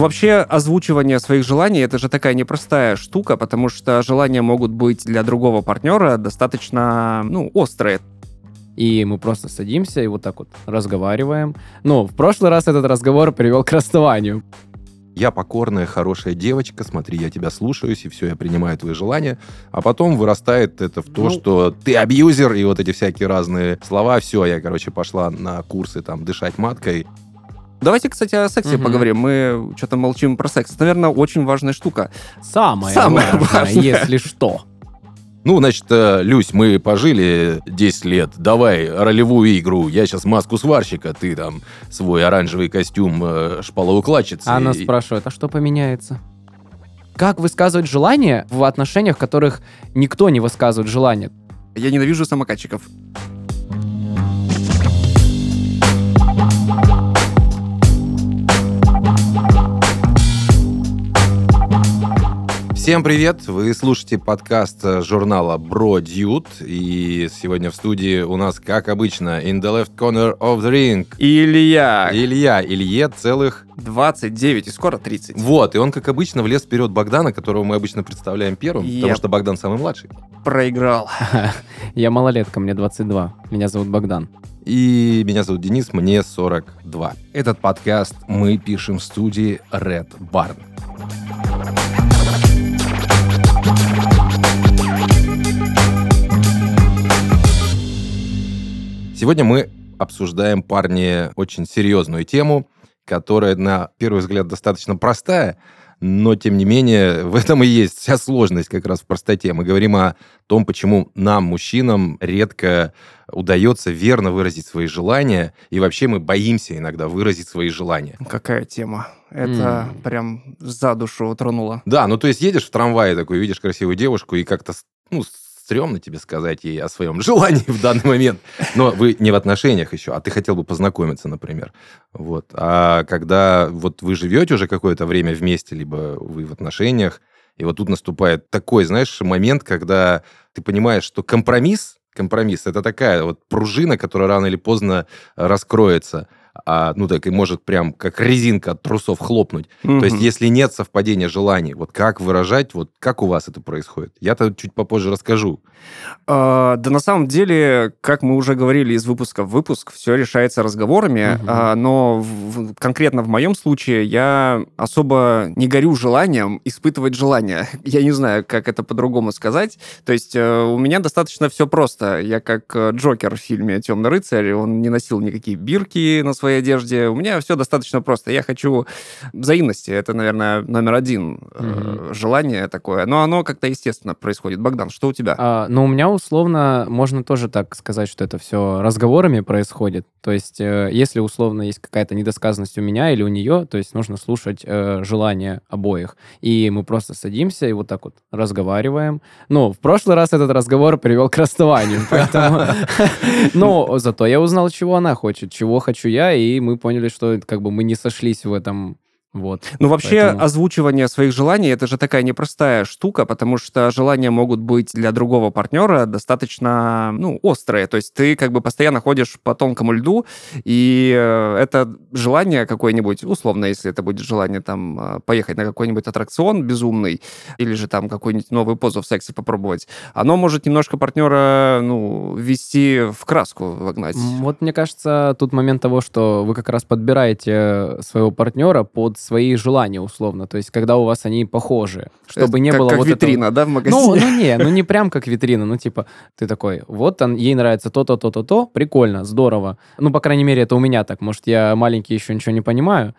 Вообще, озвучивание своих желаний — это же такая непростая штука, потому что желания могут быть для другого партнера достаточно, ну, острые. И мы просто садимся и вот так вот разговариваем. Ну, в прошлый раз этот разговор привел к расставанию. Я покорная, хорошая девочка, смотри, я тебя слушаюсь, и все, я принимаю твои желания. А потом вырастает это в то, Ну. что ты абьюзер, и вот эти всякие разные слова. Все, я, короче, пошла на курсы там дышать маткой. Давайте, кстати, о сексе Мгм. поговорим. Мы что-то молчим про секс. Это, наверное, очень важная штука. Самое, Самое важное, важное. если что. Ну, значит, э, Люсь, мы пожили 10 лет. Давай ролевую игру. Я сейчас маску сварщика, ты там свой оранжевый костюм э, шпалоукладчицы. А она И- спрашивает, а что поменяется? Как высказывать желание в отношениях, в которых никто не высказывает желание? Я ненавижу самокатчиков. Всем привет! Вы слушаете подкаст э, журнала Bro Dude. И сегодня в студии у нас, как обычно, in the left corner of the ring. Илья. Илья, Илье целых... 29 и скоро 30. Вот, и он, как обычно, влез вперед Богдана, которого мы обычно представляем первым, Yep. потому что Богдан самый младший. Проиграл. Я малолетка, мне 22. Меня зовут Богдан. И меня зовут Денис, мне 42. Этот подкаст мы пишем в студии Red Barn. Сегодня мы обсуждаем, парни, очень серьезную тему, которая, на первый взгляд, достаточно простая, но, тем не менее, в этом и есть вся сложность как раз в простоте. Мы говорим о том, почему нам, мужчинам, редко удается верно выразить свои желания, и вообще мы боимся иногда выразить свои желания. Какая тема. Это М. прям за душу тронуло. Да, ну то есть едешь в трамвае такой, видишь красивую девушку, и как-то, ну, стрёмно тебе сказать ей о своем желании в данный момент. Но вы не в отношениях еще, а ты хотел бы познакомиться, например. Вот. А когда вот вы живете уже какое-то время вместе, либо вы в отношениях, и вот тут наступает такой, знаешь, момент, когда ты понимаешь, что компромисс, компромисс, это такая вот пружина, которая рано или поздно раскроется, а, ну так и может прям как резинка от трусов хлопнуть. То есть, если нет совпадения желаний, вот как выражать, вот как у вас это происходит? Я-то чуть попозже расскажу. А, да на самом деле, как мы уже говорили из выпуска в выпуск, все решается разговорами, Мгм. а, но в- в- конкретно в моем случае я особо не горю желанием испытывать желание. Я не знаю, как это по-другому сказать. То есть э, у меня достаточно все просто. Я как э, Джокер в фильме «Темный рыцарь», он не носил никакие бирки на своей одежде. У меня все достаточно просто. Я хочу взаимности. Это, наверное, номер один э, желание такое. Но оно как-то естественно происходит. Богдан, что у тебя? А, ну, у меня условно можно тоже так сказать, что это все разговорами происходит. То есть, э, если условно есть какая-то недосказанность у меня или у нее, то есть нужно слушать э, желания обоих. И мы просто садимся и вот так вот разговариваем. Ну, в прошлый раз этот разговор привел к расставанию, поэтому... Но зато я узнал, чего она хочет, чего хочу я, и мы поняли, что как бы мы не сошлись в этом. Вот. Ну, вообще, Поэтому- озвучивание своих желаний это же такая непростая штука, потому что желания могут быть для другого партнера достаточно, ну, острые. То есть ты как бы постоянно ходишь по тонкому льду, и э, это желание какое-нибудь, условно, если это будет желание там э, поехать на какой-нибудь аттракцион безумный, или же там какую-нибудь новую позу в сексе попробовать, оно может немножко партнера, ну, ввести в краску, вогнать. Вот мне кажется, тут момент того, что вы как раз подбираете своего партнера под свои желания, условно. То есть, когда у вас они похожи. Чтобы Это не как, было как вот этого- витрина, да, в магазине? Ну, ну не, ну не прям как витрина, ну типа, ты такой, вот он, ей нравится то-то, то-то, то, прикольно, здорово. Ну, по крайней мере, это у меня так, может, я маленький еще ничего не понимаю.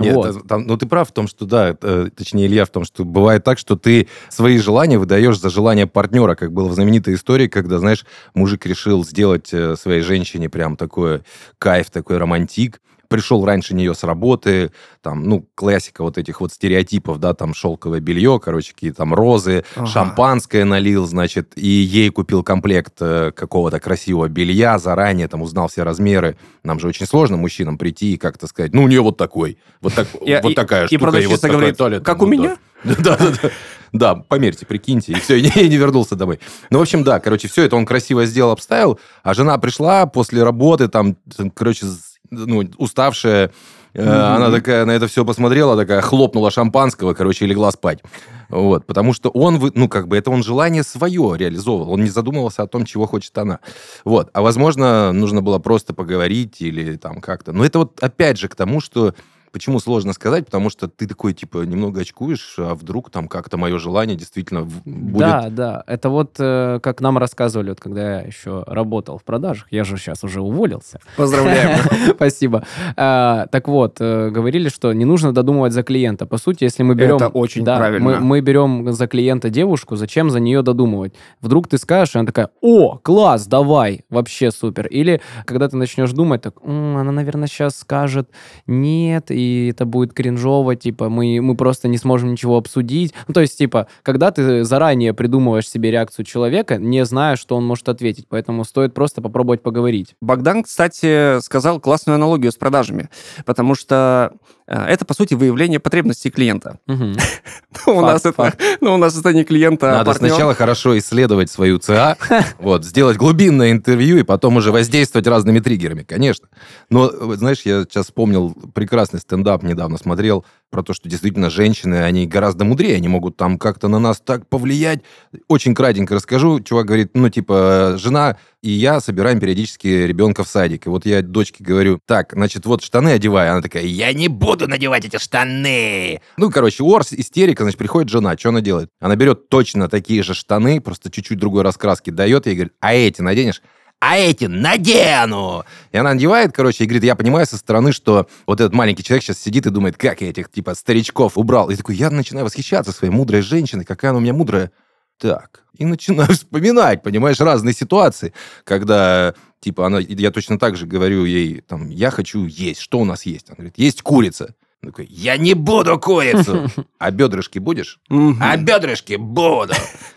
Нет, вот. это- там- ну ты прав в том, что да, э, точнее Илья в том, что бывает так, что ты свои желания выдаешь за желание партнера, как было в знаменитой истории, когда, знаешь, мужик решил сделать э, своей женщине прям такой кайф, такой романтик, пришел раньше нее с работы, там, ну, классика вот этих вот стереотипов, да, там, шелковое белье, короче, какие там розы, Ага. шампанское налил, значит, и ей купил комплект э, какого-то красивого белья заранее, там, узнал все размеры. Нам же очень сложно мужчинам прийти и как-то сказать, ну, у нее вот такой, вот, так, И- вот и- такая и штука, продавщица вот такой говорит. «Как у меня?» Да, да, да. да. Померьте, прикиньте, и все, и не, и не вернулся домой. Ну, в общем, да, короче, все это он красиво сделал, обставил, а жена пришла после работы, там, короче, ну, уставшая, Э, Она такая на это все посмотрела, такая хлопнула шампанского, короче, и легла спать. Вот, потому что он, ну, как бы, это он желание свое реализовывал. Он не задумывался о том, чего хочет она. Вот. А, возможно, нужно было просто поговорить или там как-то. Но это вот опять же к тому, что Почему сложно сказать? Потому что ты такой, типа, немного очкуешь, а вдруг там как-то мое желание действительно будет... Да, да. Это вот э, как нам рассказывали, вот когда я еще работал в продажах. Я же сейчас уже уволился. Поздравляем. Спасибо. А, так вот, э, говорили, что не нужно додумывать за клиента. По сути, если мы берем... Это очень правильно. Мы, берем за клиента девушку, зачем за нее додумывать? Вдруг ты скажешь, и она такая, о, класс, давай, вообще супер. Или когда ты начнешь думать, так, «М, она, наверное, сейчас скажет нет, и это будет кринжово, типа, мы, мы просто не сможем ничего обсудить. Ну, то есть, типа, когда ты заранее придумываешь себе реакцию человека, не зная, что он может ответить, поэтому стоит просто попробовать поговорить. Богдан, кстати, сказал классную аналогию с продажами, потому что это, по сути, выявление потребностей клиента. Ну, у нас это, факт. ну, у нас это не клиент, а Надо сначала хорошо исследовать свою ЦА, вот, сделать глубинное интервью и потом уже воздействовать разными триггерами, конечно. Но, знаешь, я сейчас вспомнил прекрасный стендап, недавно смотрел, про то, что действительно женщины, они гораздо мудрее, они могут там как-то на нас так повлиять. Очень кратенько расскажу. Чувак говорит, ну, типа, жена и я собираем периодически ребенка в садик. И вот я дочке говорю, так, значит, вот штаны одевай. Она такая, я не буду надевать эти штаны. Ну, короче, орс, истерика, значит, приходит жена. Что она делает? Она берет точно такие же штаны, просто чуть-чуть другой раскраски, дает ей говорит, а эти наденешь? А эти надену. И она надевает, короче, и говорит, я понимаю со стороны, что вот этот маленький человек сейчас сидит и думает, как я этих, типа, старичков убрал. И такой, я начинаю восхищаться своей мудрой женщиной, какая она у меня мудрая. Так, и начинаю вспоминать, понимаешь, разные ситуации, когда, типа, она, я точно так же говорю ей, там, я хочу есть, что у нас есть? Она говорит, есть курица. Такой, я не буду курицу. А бедрышки будешь? А бедрышки буду.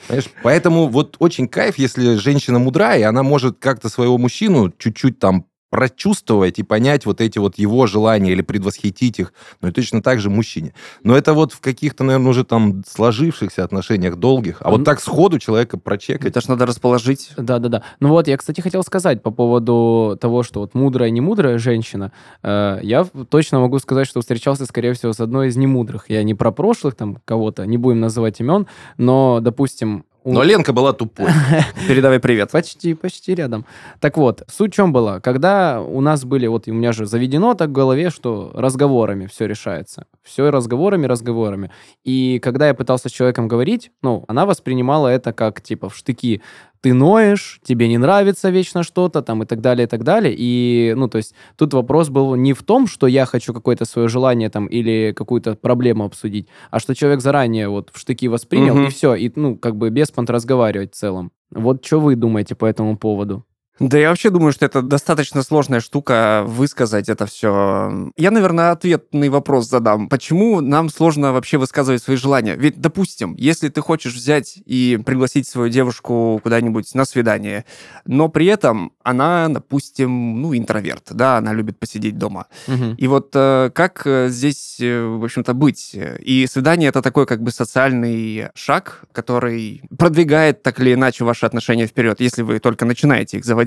Понимаешь? Поэтому вот очень кайф, если женщина мудрая, и она может как-то своего мужчину чуть-чуть там прочувствовать и понять вот эти вот его желания или предвосхитить их, ну и точно так же мужчине. Но это вот в каких-то, наверное, уже там сложившихся отношениях долгих. А Он- вот так сходу человека прочекать. Это ж надо расположить. Да, да, да. Ну вот, я, кстати, хотел сказать по поводу того, что вот мудрая, не мудрая женщина. Э, я точно могу сказать, что встречался, скорее всего, с одной из немудрых. Я не про прошлых там кого-то, не будем называть имен, но, допустим... у- Но Ленка была тупой. Передавай привет. Почти, почти рядом. Так вот, суть в чем была? Когда у нас были, вот у меня же заведено так в голове, что разговорами все решается. Все разговорами, разговорами. И когда я пытался с человеком говорить, ну, она воспринимала это как, типа, в штыки. Ты ноешь, тебе не нравится вечно что-то, там, и так далее, и так далее. И, ну, то есть, тут вопрос был не в том, что я хочу какое-то свое желание там или какую-то проблему обсудить, а что человек заранее вот в штыки воспринял, Мгм. и все, и, ну, как бы без понт разговаривать в целом. Вот что вы думаете по этому поводу? Да я вообще думаю, что это достаточно сложная штука высказать это все. Я, наверное, ответный вопрос задам. Почему нам сложно вообще высказывать свои желания? Ведь, допустим, если ты хочешь взять и пригласить свою девушку куда-нибудь на свидание, но при этом она, допустим, ну, интроверт, да, она любит посидеть дома. Мгм. И вот э, как э, здесь, э, в общем-то, быть? И свидание это такой как бы социальный шаг, который продвигает так или иначе ваши отношения вперед, если вы только начинаете их заводить.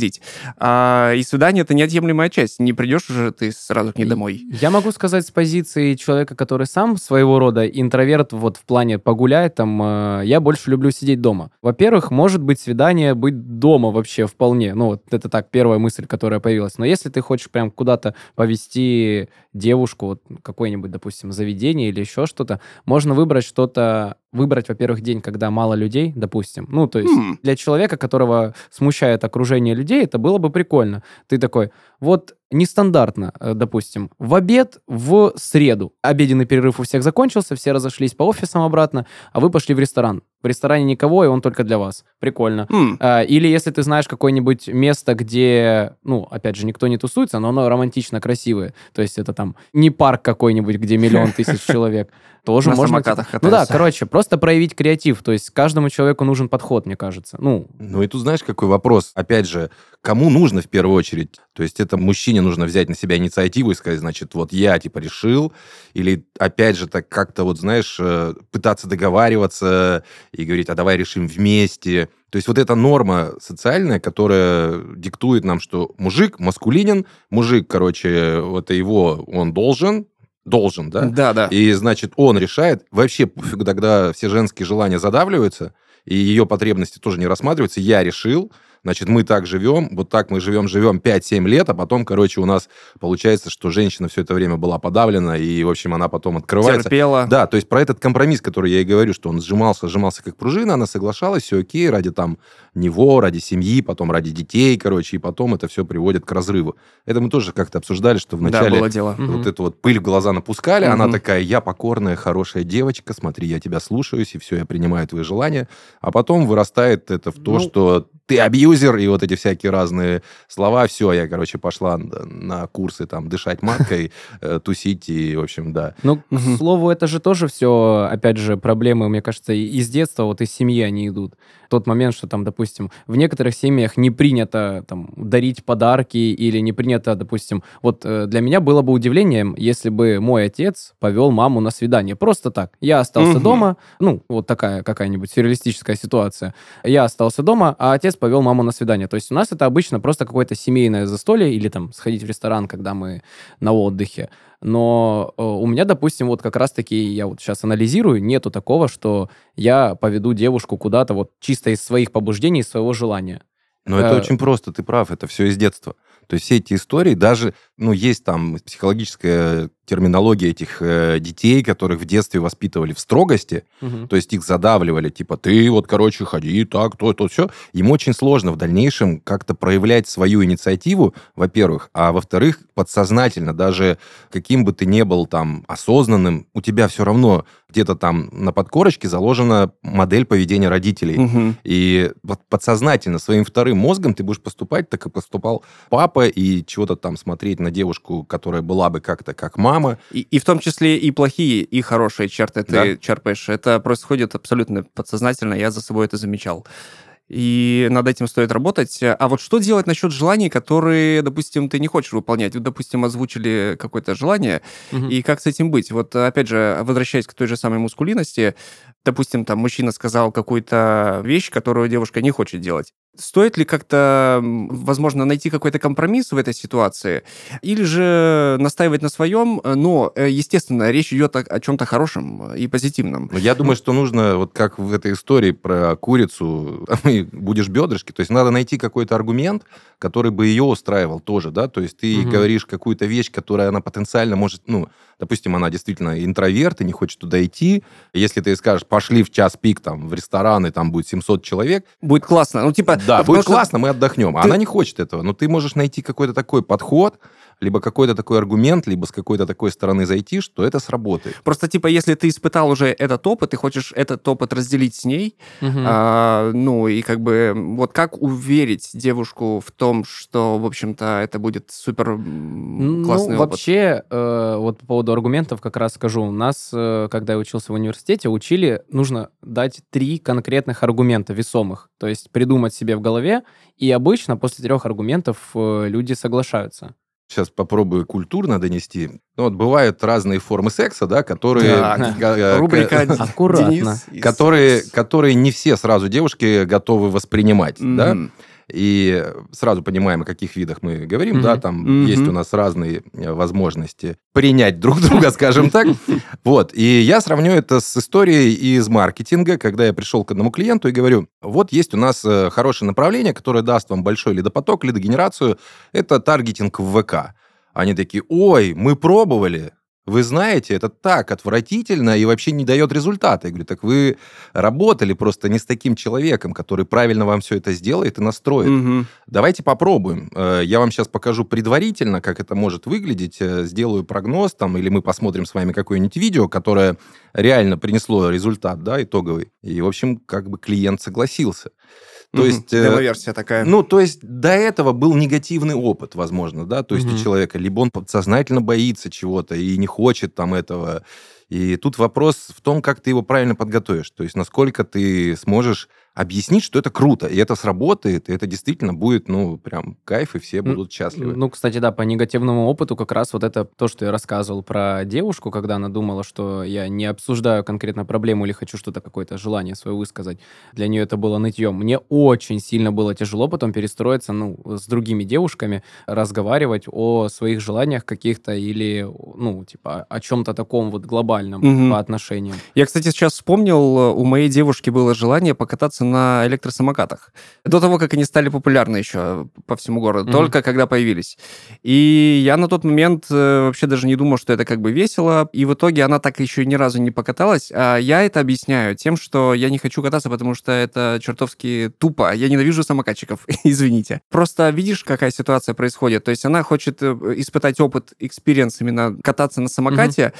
А, и свидание это неотъемлемая часть. Не придешь уже ты сразу к ней домой. Я могу сказать с позиции человека, который сам своего рода интроверт, вот в плане погулять, там, э, я больше люблю сидеть дома. Во-первых, может быть свидание быть дома вообще вполне. Ну, вот это так, первая мысль, которая появилась. Но если ты хочешь прям куда-то повести девушку, вот какое-нибудь, допустим, заведение или еще что-то, можно выбрать что-то, выбрать, во-первых, день, когда мало людей, допустим. Ну, то есть Хм. для человека, которого смущает окружение людей, это было бы прикольно. Ты такой, вот нестандартно, э, допустим, в обед в среду. Обеденный перерыв у всех закончился, все разошлись по офисам обратно, а вы пошли в ресторан. В ресторане никого, и он только для вас. Прикольно. М, А, Или если ты знаешь какое-нибудь место, где, ну, опять же, никто не тусуется, но оно романтично красивое. То есть это там не парк какой-нибудь, где миллион тысяч человек. Тоже можно... Ну да, короче, просто проявить креатив. То есть каждому человеку нужен подход, мне кажется. Ну, Ну и тут знаешь, какой вопрос? Опять же, кому нужно в первую очередь? То есть это мужчине нужно взять на себя инициативу и сказать, значит, вот я типа решил, или опять же так как-то вот, знаешь, э, пытаться договариваться, и говорить, а давай решим вместе. То есть вот эта норма социальная, которая диктует нам, что мужик маскулинен, мужик, короче, это его, он должен, должен, да? Да, да. И, значит, он решает. Вообще, пофиг, тогда все женские желания задавливаются, и ее потребности тоже не рассматриваются. Я решил, Значит, мы так живем, вот так мы живем, живем 5-7 лет, а потом, короче, у нас получается, что женщина все это время была подавлена, и, в общем, она потом открывается. Терпела. Да, то есть про этот компромисс, который я и говорю, что он сжимался, сжимался как пружина, она соглашалась, все окей, ради там него, ради семьи, потом ради детей, короче, и потом это все приводит к разрыву. Это мы тоже как-то обсуждали, что вначале Да, было дело. вот Мгм. эту вот пыль в глаза напускали, Мгм. она такая, я покорная, хорошая девочка, смотри, я тебя слушаюсь, и все, я принимаю твои желания. А потом вырастает это в то, Ну- что ты абьюзер, и вот эти всякие разные слова. Все, я, короче, пошла на- курсы там дышать маткой, э, тусить, и, в общем, да. Ну, к слову, это же тоже все, опять же, проблемы, мне кажется, из детства, вот из семьи они идут. Тот момент, что там, допустим, в некоторых семьях не принято там дарить подарки или не принято, допустим, вот э, для меня было бы удивлением, если бы мой отец повел маму на свидание. Просто так. Я остался Мгм. дома, ну, вот такая какая-нибудь сюрреалистическая ситуация. Я остался дома, а отец повел маму на свидание. То есть у нас это обычно просто какое-то семейное застолье или там сходить в ресторан, когда мы на отдыхе. Но э, у меня, допустим, вот как раз-таки, я вот сейчас анализирую, нету такого, что я поведу девушку куда-то вот чисто из своих побуждений, из своего желания. Но это Э, очень просто, ты прав, это все из детства. То есть все эти истории, даже, ну, есть там психологическая терминология этих э, детей, которых в детстве воспитывали в строгости, то есть их задавливали, типа, ты вот, короче, ходи, так, то, то, все. Им очень сложно в дальнейшем как-то проявлять свою инициативу, во-первых, а во-вторых, подсознательно, даже каким бы ты ни был там осознанным, у тебя все равно где-то там на подкорочке заложена модель поведения родителей. Мгм. И подсознательно своим вторым мозгом ты будешь поступать так, как поступал папа, и чего-то там смотреть на девушку, которая была бы как-то как мама. И, и в том числе и плохие, и хорошие черты ты Да. черпаешь. Это происходит абсолютно подсознательно, я за собой это замечал. И над этим стоит работать. А вот что делать насчет желаний, которые, допустим, ты не хочешь выполнять? Вот, допустим, озвучили какое-то желание, Мгм. и как с этим быть? Вот, опять же, возвращаясь к той же самой мускулинности, допустим, там мужчина сказал какую-то вещь, которую девушка не хочет делать. Стоит ли как-то, возможно, найти какой-то компромисс в этой ситуации? Или же настаивать на своем, но, э, естественно, речь идет о, о чем-то хорошем и позитивном. Но я думаю, что нужно, вот как в этой истории про курицу, будешь бедрышки, то есть надо найти какой-то аргумент, который бы ее устраивал тоже, да, то есть ты Мгм. говоришь какую-то вещь, которая она потенциально может, ну, допустим, она действительно интроверт и не хочет туда идти, если ты скажешь, пошли в час пик там в ресторан, и там будет 700 человек, Будет классно. Ну, типа... Да, будет классно, мы отдохнем. А ты- она не хочет этого. Но ты можешь найти какой-то такой подход, либо какой-то такой аргумент, либо с какой-то такой стороны зайти, что это сработает. Просто, типа, если ты испытал уже этот опыт, ты хочешь этот опыт разделить с ней, Мгм. а, ну, и как бы, вот как уверить девушку в том, что, в общем-то, это будет супер м, классный ну, опыт? вообще, э, вот по поводу аргументов как раз скажу. У нас, э, когда я учился в университете, учили, нужно дать три конкретных аргумента весомых. То есть придумать себе в голове, и обычно после трех аргументов э, люди соглашаются. Сейчас попробую культурно донести. Ну, вот бывают разные формы секса, да, которые... Рубрика ка- Аккуратно. Денис которые, которые не все сразу девушки готовы воспринимать, да? И сразу понимаем, о каких видах мы говорим, Мгм. да, там Мгм. есть у нас разные э, возможности принять друг друга, скажем так. Вот, и я сравню это с историей из маркетинга, когда я пришел к одному клиенту и говорю, вот есть у нас э, хорошее направление, которое даст вам большой лидопоток, лидогенерацию, это таргетинг в ВК. Они такие, ой, мы пробовали, вы знаете, это так отвратительно и вообще не дает результата. Я говорю, так вы работали просто не с таким человеком, который правильно вам все это сделает и настроит. Мгм. Давайте попробуем. Э, Я вам сейчас покажу предварительно, как это может выглядеть. э, Сделаю прогноз там, или мы посмотрим с вами какое-нибудь видео, которое реально принесло результат, да, итоговый. И, в общем, как бы клиент согласился. То Мгм. есть... э, Демо-версия такая. ну, то есть до этого был негативный опыт, возможно, да, то есть Мгм. у человека либо он подсознательно боится чего-то и не хочет там этого. И тут вопрос в том, как ты его правильно подготовишь, то есть насколько ты сможешь объяснить, что это круто, и это сработает, и это действительно будет, ну, прям кайф, и все будут счастливы. Ну, кстати, да, по негативному опыту как раз вот это то, что я рассказывал про девушку, когда она думала, что я не обсуждаю конкретно проблему или хочу что-то, какое-то желание свое высказать. Для нее это было нытьем. Мне очень сильно было тяжело потом перестроиться, ну, с другими девушками, разговаривать о своих желаниях каких-то или, ну, типа, о чем-то таком вот глобальном Мгм. по отношениям. Я, кстати, сейчас вспомнил, у моей девушки было желание покататься на электросамокатах. До того, как они стали популярны еще по всему городу, Мгм. только когда появились. И я на тот момент э, вообще даже не думал, что это как бы весело. И в итоге она так еще ни разу не покаталась. А я это объясняю тем, что я не хочу кататься, потому что это чертовски тупо. Я ненавижу самокатчиков, извините. Просто видишь, какая ситуация происходит. То есть она хочет э, испытать опыт, experience именно кататься на самокате,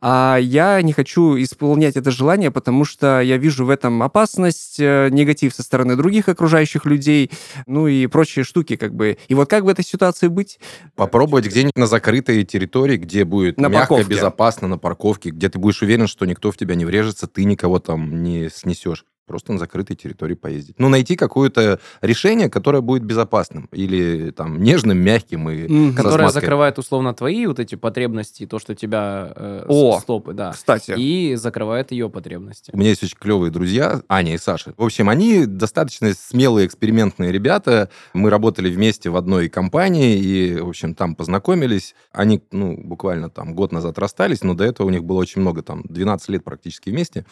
а я не хочу исполнять это желание, потому что я вижу в этом опасность, э, негатив со стороны других окружающих людей, ну и прочие штуки как бы. И вот как в этой ситуации быть? Попробовать где-нибудь на закрытой территории, где будет На мягко, парковке. безопасно, на парковке, где ты будешь уверен, что никто в тебя не врежется, ты никого там не снесешь. Просто на закрытой территории поездить. Ну, найти какое-то решение, которое будет безопасным. Или там нежным, мягким и Которая смазкой. закрывает условно твои вот эти потребности, то, что тебя э, О! стопы, да. Кстати. И закрывает ее потребности. У меня есть очень клевые друзья, Аня и Саша. В общем, они достаточно смелые, экспериментные ребята. Мы работали вместе в одной компании и, в общем, там познакомились. Они, ну, буквально там год назад расстались, но до этого у них было очень много, там, 12 лет практически вместе.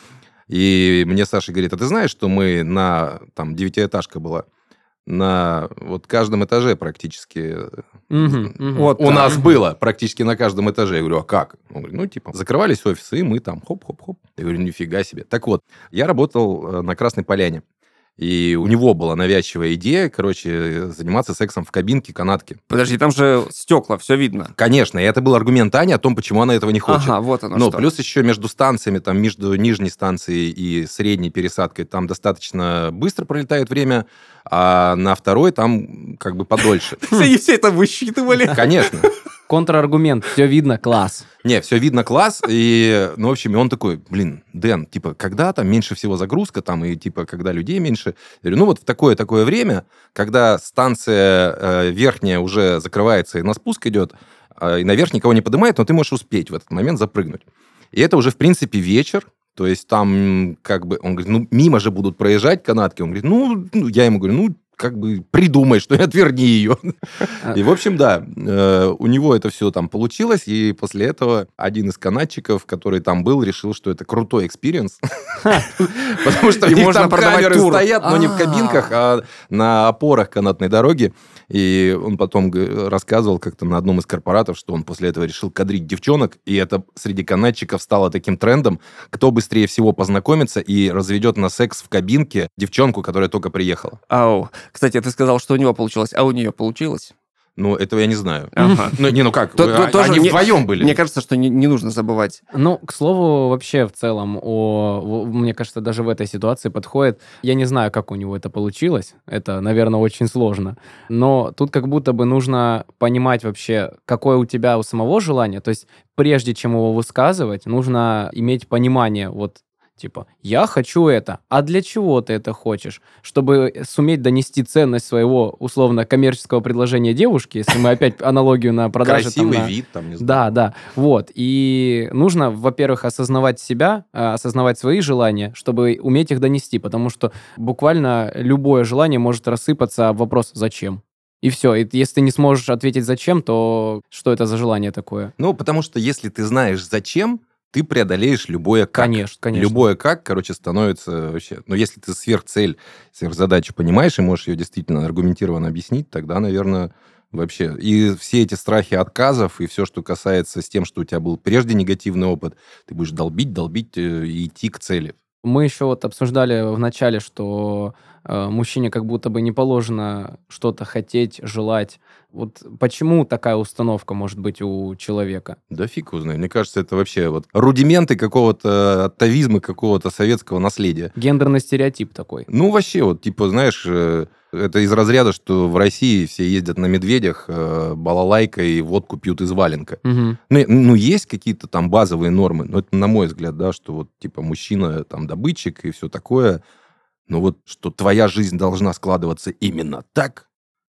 И мне Саша говорит, а ты знаешь, что мы на, там, девятиэтажка была, на вот каждом этаже практически мгм. Вот. у нас было практически на каждом этаже. Я говорю, а как? Он говорит, ну, типа, закрывались офисы, и мы там хоп-хоп-хоп. Я говорю, нифига себе. Так вот, я работал э, на Красной Поляне. И у него была навязчивая идея, короче, заниматься сексом в кабинке канатки. Подожди, там же стекла, все видно. Конечно, и это был аргумент Ани о том, почему она этого не хочет. Ага, вот оно Но что. плюс еще между станциями, там между нижней станцией и средней пересадкой, там достаточно быстро пролетает время, а на второй там как бы подольше. Они все это высчитывали. Конечно. Контраргумент, все видно, класс. Не, все видно класс, и, ну, в общем, он такой, блин, Дэн, типа, когда там меньше всего загрузка, там, и, типа, когда людей меньше? Я говорю, ну, вот в такое-такое время, когда станция э, верхняя уже закрывается, и на спуск идет, э, и наверх никого не поднимает, но ты можешь успеть в этот момент запрыгнуть. И это уже, в принципе, вечер, то есть там, как бы, он говорит, ну, мимо же будут проезжать канатки. Он говорит, ну, ну, я ему говорю, ну, как бы придумай, что отверни ее. И, в общем, да, э, у него это все там получилось, и после этого один из канатчиков, который там был, решил, что это крутой experience. Потому что у них там камеры стоят, но не в А. кабинках, а на опорах канатной дороги. И он потом рассказывал как-то на одном из корпоратов, что он после этого решил кадрить девчонок, и это среди канатчиков стало таким трендом, кто быстрее всего познакомится и разведет на секс в кабинке девчонку, которая только приехала. Ау. Кстати, ты сказал, что у него получилось, а у нее получилось? Ну, этого я не знаю. Ага. Ну, не, ну как, То- то- а- тоже они не- вдвоем были. Мне кажется, что не, не нужно забывать. Ну, к слову, вообще в целом, о, мне кажется, даже в этой ситуации подходит. Я не знаю, как у него это получилось. Это, наверное, очень сложно. Но тут как будто бы нужно понимать вообще, какое у тебя у самого желание. То есть прежде чем его высказывать, нужно иметь понимание, вот Типа, я хочу это, а для чего ты это хочешь? Чтобы суметь донести ценность своего условно коммерческого предложения девушке, если мы опять аналогию на продаже там, Красивый на- вид, там, не знаю. да, да. Вот. И нужно, во-первых, осознавать себя, э, осознавать свои желания, чтобы уметь их донести, потому что буквально любое желание может рассыпаться об вопрос «зачем?». И все. И если ты не сможешь ответить «зачем?», то что это за желание такое? Ну, потому что если ты знаешь, зачем, ты преодолеешь любое как. Конечно, конечно. Любое как, короче, становится вообще... Ну, если ты сверхцель, сверхзадачу понимаешь и можешь ее действительно аргументированно объяснить, тогда, наверное, вообще... И все эти страхи отказов, и все, что касается с тем, что у тебя был прежде негативный опыт, ты будешь долбить, долбить э, и идти к цели. Мы еще вот обсуждали в начале, что мужчине как будто бы не положено что-то хотеть, желать. Вот почему такая установка может быть у человека? Да фиг знает. Мне кажется, это вообще вот рудименты какого-то атовизма, какого-то советского наследия. Гендерный стереотип такой. Ну, вообще, вот, типа, знаешь, э, это из разряда, что в России все ездят на медведях, э, балалайка и водку пьют из валенка. Мгм. Ну, ну, есть какие-то там базовые нормы, но это, на мой взгляд, да, что вот, типа, мужчина там добытчик и все такое. Но вот что твоя жизнь должна складываться именно так,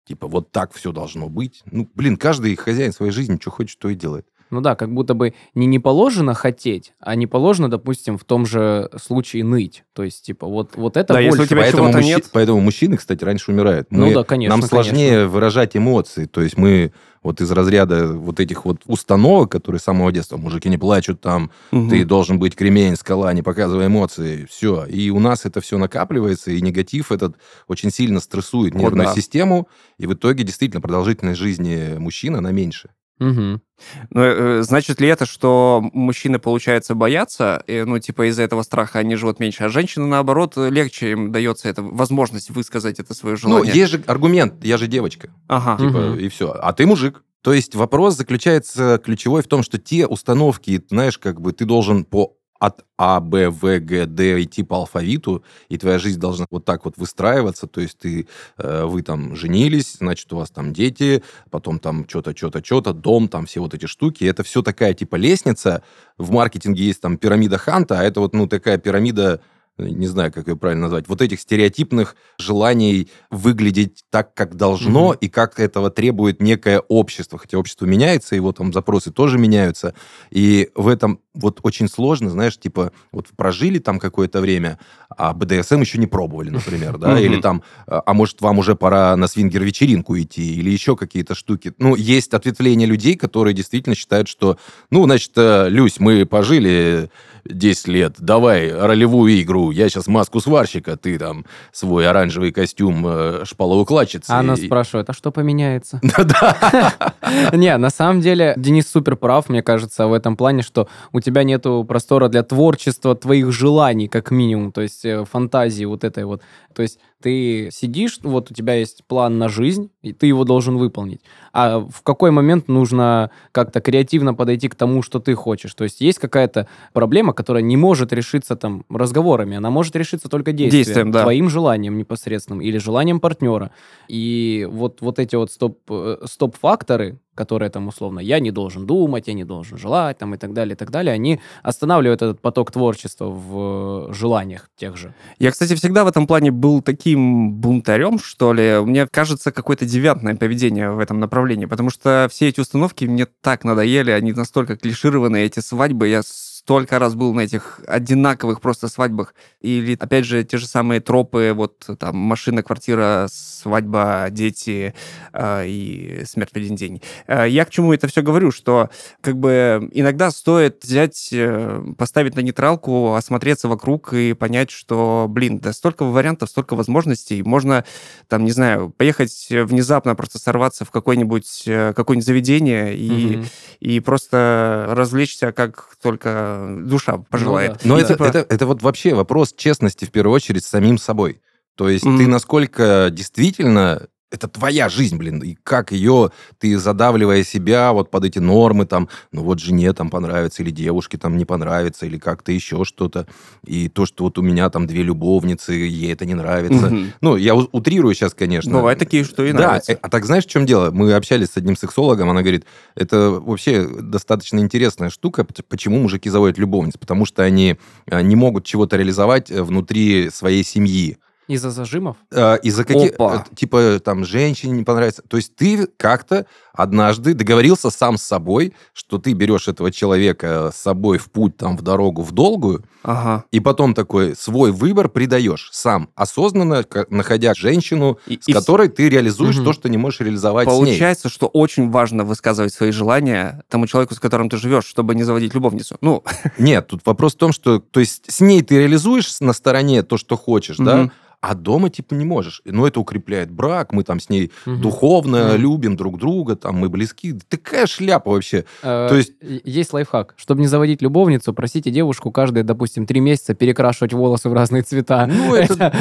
типа вот так все должно быть. Ну, блин, каждый хозяин своей жизни, что хочет, то и делает. Ну да, как будто бы не не положено хотеть, а не положено, допустим, в том же случае ныть. То есть, типа, вот, вот это Да, если больше. у тебя поэтому, мужчи- нет. поэтому мужчины, кстати, раньше умирают. Ну Мы- да, конечно, Нам конечно. сложнее выражать эмоции. То есть мы вот из разряда вот этих вот установок, которые с самого детства, мужики не плачут там, Мгм. ты должен быть кремень, скала, не показывай эмоции, все. И у нас это все накапливается, и негатив этот очень сильно стрессует нервную да. систему, и в итоге действительно продолжительность жизни мужчины, она меньше. Мгм. Ну, э, значит ли это, что мужчины, получается, боятся, э, ну, типа, из-за этого страха они живут меньше, а женщины, наоборот, легче им дается эта возможность высказать это свое Ну, желание? есть же аргумент, я же девочка. Ага. Типа, и все. А ты мужик. То есть вопрос заключается ключевой в том, что те установки, знаешь, как бы ты должен по от А, Б, В, Г, Д идти по алфавиту, и твоя жизнь должна вот так вот выстраиваться, то есть ты, э, вы там женились, значит, у вас там дети, потом там что-то, что-то, что-то, дом, там все вот эти штуки, это все такая типа лестница, в маркетинге есть там пирамида Ханта, а это вот, ну, такая пирамида не знаю, как ее правильно назвать, вот этих стереотипных желаний выглядеть так, как должно, Мгм. и как этого требует некое общество. Хотя общество меняется, его там запросы тоже меняются. И в этом вот очень сложно, знаешь, типа, вот прожили там какое-то время, а БДСМ еще не пробовали, например, да, Мгм. или там, а а может, вам уже пора на свингер-вечеринку идти, или еще какие-то штуки. Ну, есть ответвление людей, которые действительно считают, что, ну, значит, э, Люсь, мы пожили 10 лет, давай ролевую игру, я сейчас маску сварщика, ты там свой оранжевый костюм э, шпалоукладчицы. А она И- спрашивает, а что поменяется? Да. Не, на самом деле, Денис супер прав, мне кажется, в этом плане, что у тебя нету простора для творчества твоих желаний, как минимум, то есть э, фантазии вот этой вот. То есть ты сидишь, вот у тебя есть план на жизнь, и ты его должен выполнить. А в какой момент нужно как-то креативно подойти к тому, что ты хочешь? То есть есть какая-то проблема, которая не может решиться там разговорами, она может решиться только действием, Действием, да. твоим желанием непосредственным или желанием партнера. И вот, вот эти вот стоп, э, стоп-факторы, которые там условно «я не должен думать», «я не должен желать» там, и так далее, и так далее, они останавливают этот поток творчества в э, желаниях тех же. Я, кстати, всегда в этом плане был таким бунтарем, что ли. Мне кажется, какое-то девиантное поведение в этом направлении, потому что все эти установки мне так надоели, они настолько клишированные, эти свадьбы. Я столько раз был на этих одинаковых просто свадьбах. Или, опять же, те же самые тропы, вот там машина, квартира, свадьба, дети э, и смерть в один день. Э, я к чему это все говорю, что как бы иногда стоит взять, э, поставить на нейтралку, осмотреться вокруг и понять, что, блин, да столько вариантов, столько возможностей. Можно, там, не знаю, поехать внезапно просто сорваться в какое-нибудь э, какое-нибудь заведение и, Мгм. и просто развлечься, как только душа пожелает. да. Но И это, типа- это, это вот вообще вопрос честности в первую очередь с самим собой. То есть Мгм. ты насколько действительно это твоя жизнь, блин, и как ее ты задавливая себя вот под эти нормы там, ну вот жене там понравится или девушке там не понравится или как-то еще что-то, и то, что вот у меня там две любовницы, ей это не нравится. Мгм. Ну, я утрирую сейчас, конечно. Бывают такие, что и Да, нравится. э, а так знаешь, в чем дело? Мы общались с одним сексологом, она говорит, это вообще достаточно интересная штука, почему мужики заводят любовниц, потому что они э, не могут чего-то реализовать э, внутри своей семьи. Из-за зажимов? Э, Из-за каких... Опа. э, Типа, там, женщине не понравится. То есть ты как-то однажды договорился сам с собой, что ты берешь этого человека с собой в путь, там, в дорогу, в долгую, Ага. и потом такой свой выбор придаешь сам, осознанно, находя женщину, И- с и которой ты реализуешь Мгм. то, что не можешь реализовать с ней. Получается, что очень важно высказывать свои желания тому человеку, с которым ты живешь, чтобы не заводить любовницу. Ну, Нет, тут вопрос в том, что то есть с ней ты реализуешь на стороне то, что хочешь, да, Мгм. А дома типа не можешь. Но это укрепляет брак, мы там с ней Мгм. духовно Мгм. любим друг друга, там мы близки. Такая шляпа вообще. Э, То есть- Есть лайфхак. Чтобы не заводить любовницу, просите девушку каждые, допустим, три месяца перекрашивать волосы в разные цвета. Ну, это-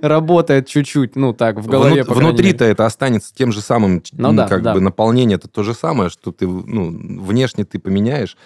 работает чуть-чуть, ну так, в голове, Внутри-то это останется тем же самым, Ну ну, да, как да. бы наполнение это то же самое, что ты ну, внешне ты поменяешь.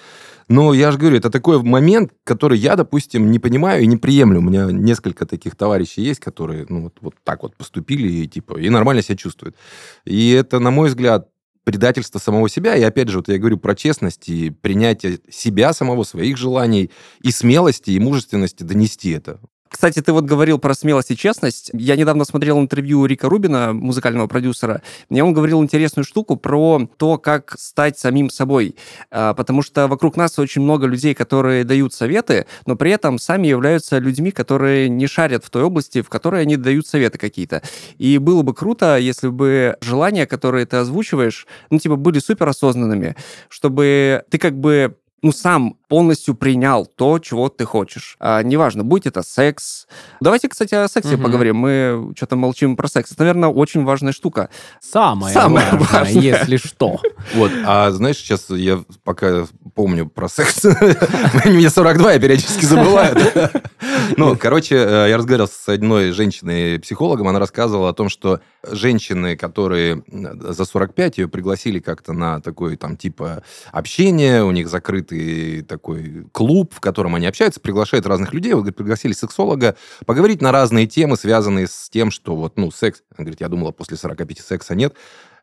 Но я же говорю, это такой момент, который я, допустим, не понимаю и не приемлю. У меня несколько таких товарищей есть, которые ну, вот, вот так вот поступили и, типа, и нормально себя чувствуют. И это, на мой взгляд, предательство самого себя. И опять же, вот я говорю про честность и принятие себя самого, своих желаний, и смелости, и мужественности донести это. Кстати, ты вот говорил про смелость и честность. Я недавно смотрел интервью Рика Рубина, музыкального продюсера. Мне он говорил интересную штуку про то, как стать самим собой. А, потому что вокруг нас очень много людей, которые дают советы, но при этом сами являются людьми, которые не шарят в той области, в которой они дают советы какие-то. И было бы круто, если бы желания, которые ты озвучиваешь, ну, типа, были суперосознанными, чтобы ты как бы ну, сам полностью принял то, чего ты хочешь. А, неважно, будь это секс. Давайте, кстати, о сексе угу. поговорим. Мы что-то молчим про секс. Это, наверное, очень важная штука. Самое, Самое важное, важное, если что. Вот, а знаешь, сейчас я пока помню про секс. Мне 42, я периодически забываю. Ну, короче, э, я разговаривал с одной женщиной-психологом, она рассказывала о том, что женщины, которые за 45, ее пригласили как-то на такое там типа общение, у них закрытый такой клуб, в котором они общаются, приглашают разных людей, вот, говорит, пригласили сексолога поговорить на разные темы, связанные с тем, что вот, ну, секс, она говорит, я думала, после 45 секса нет,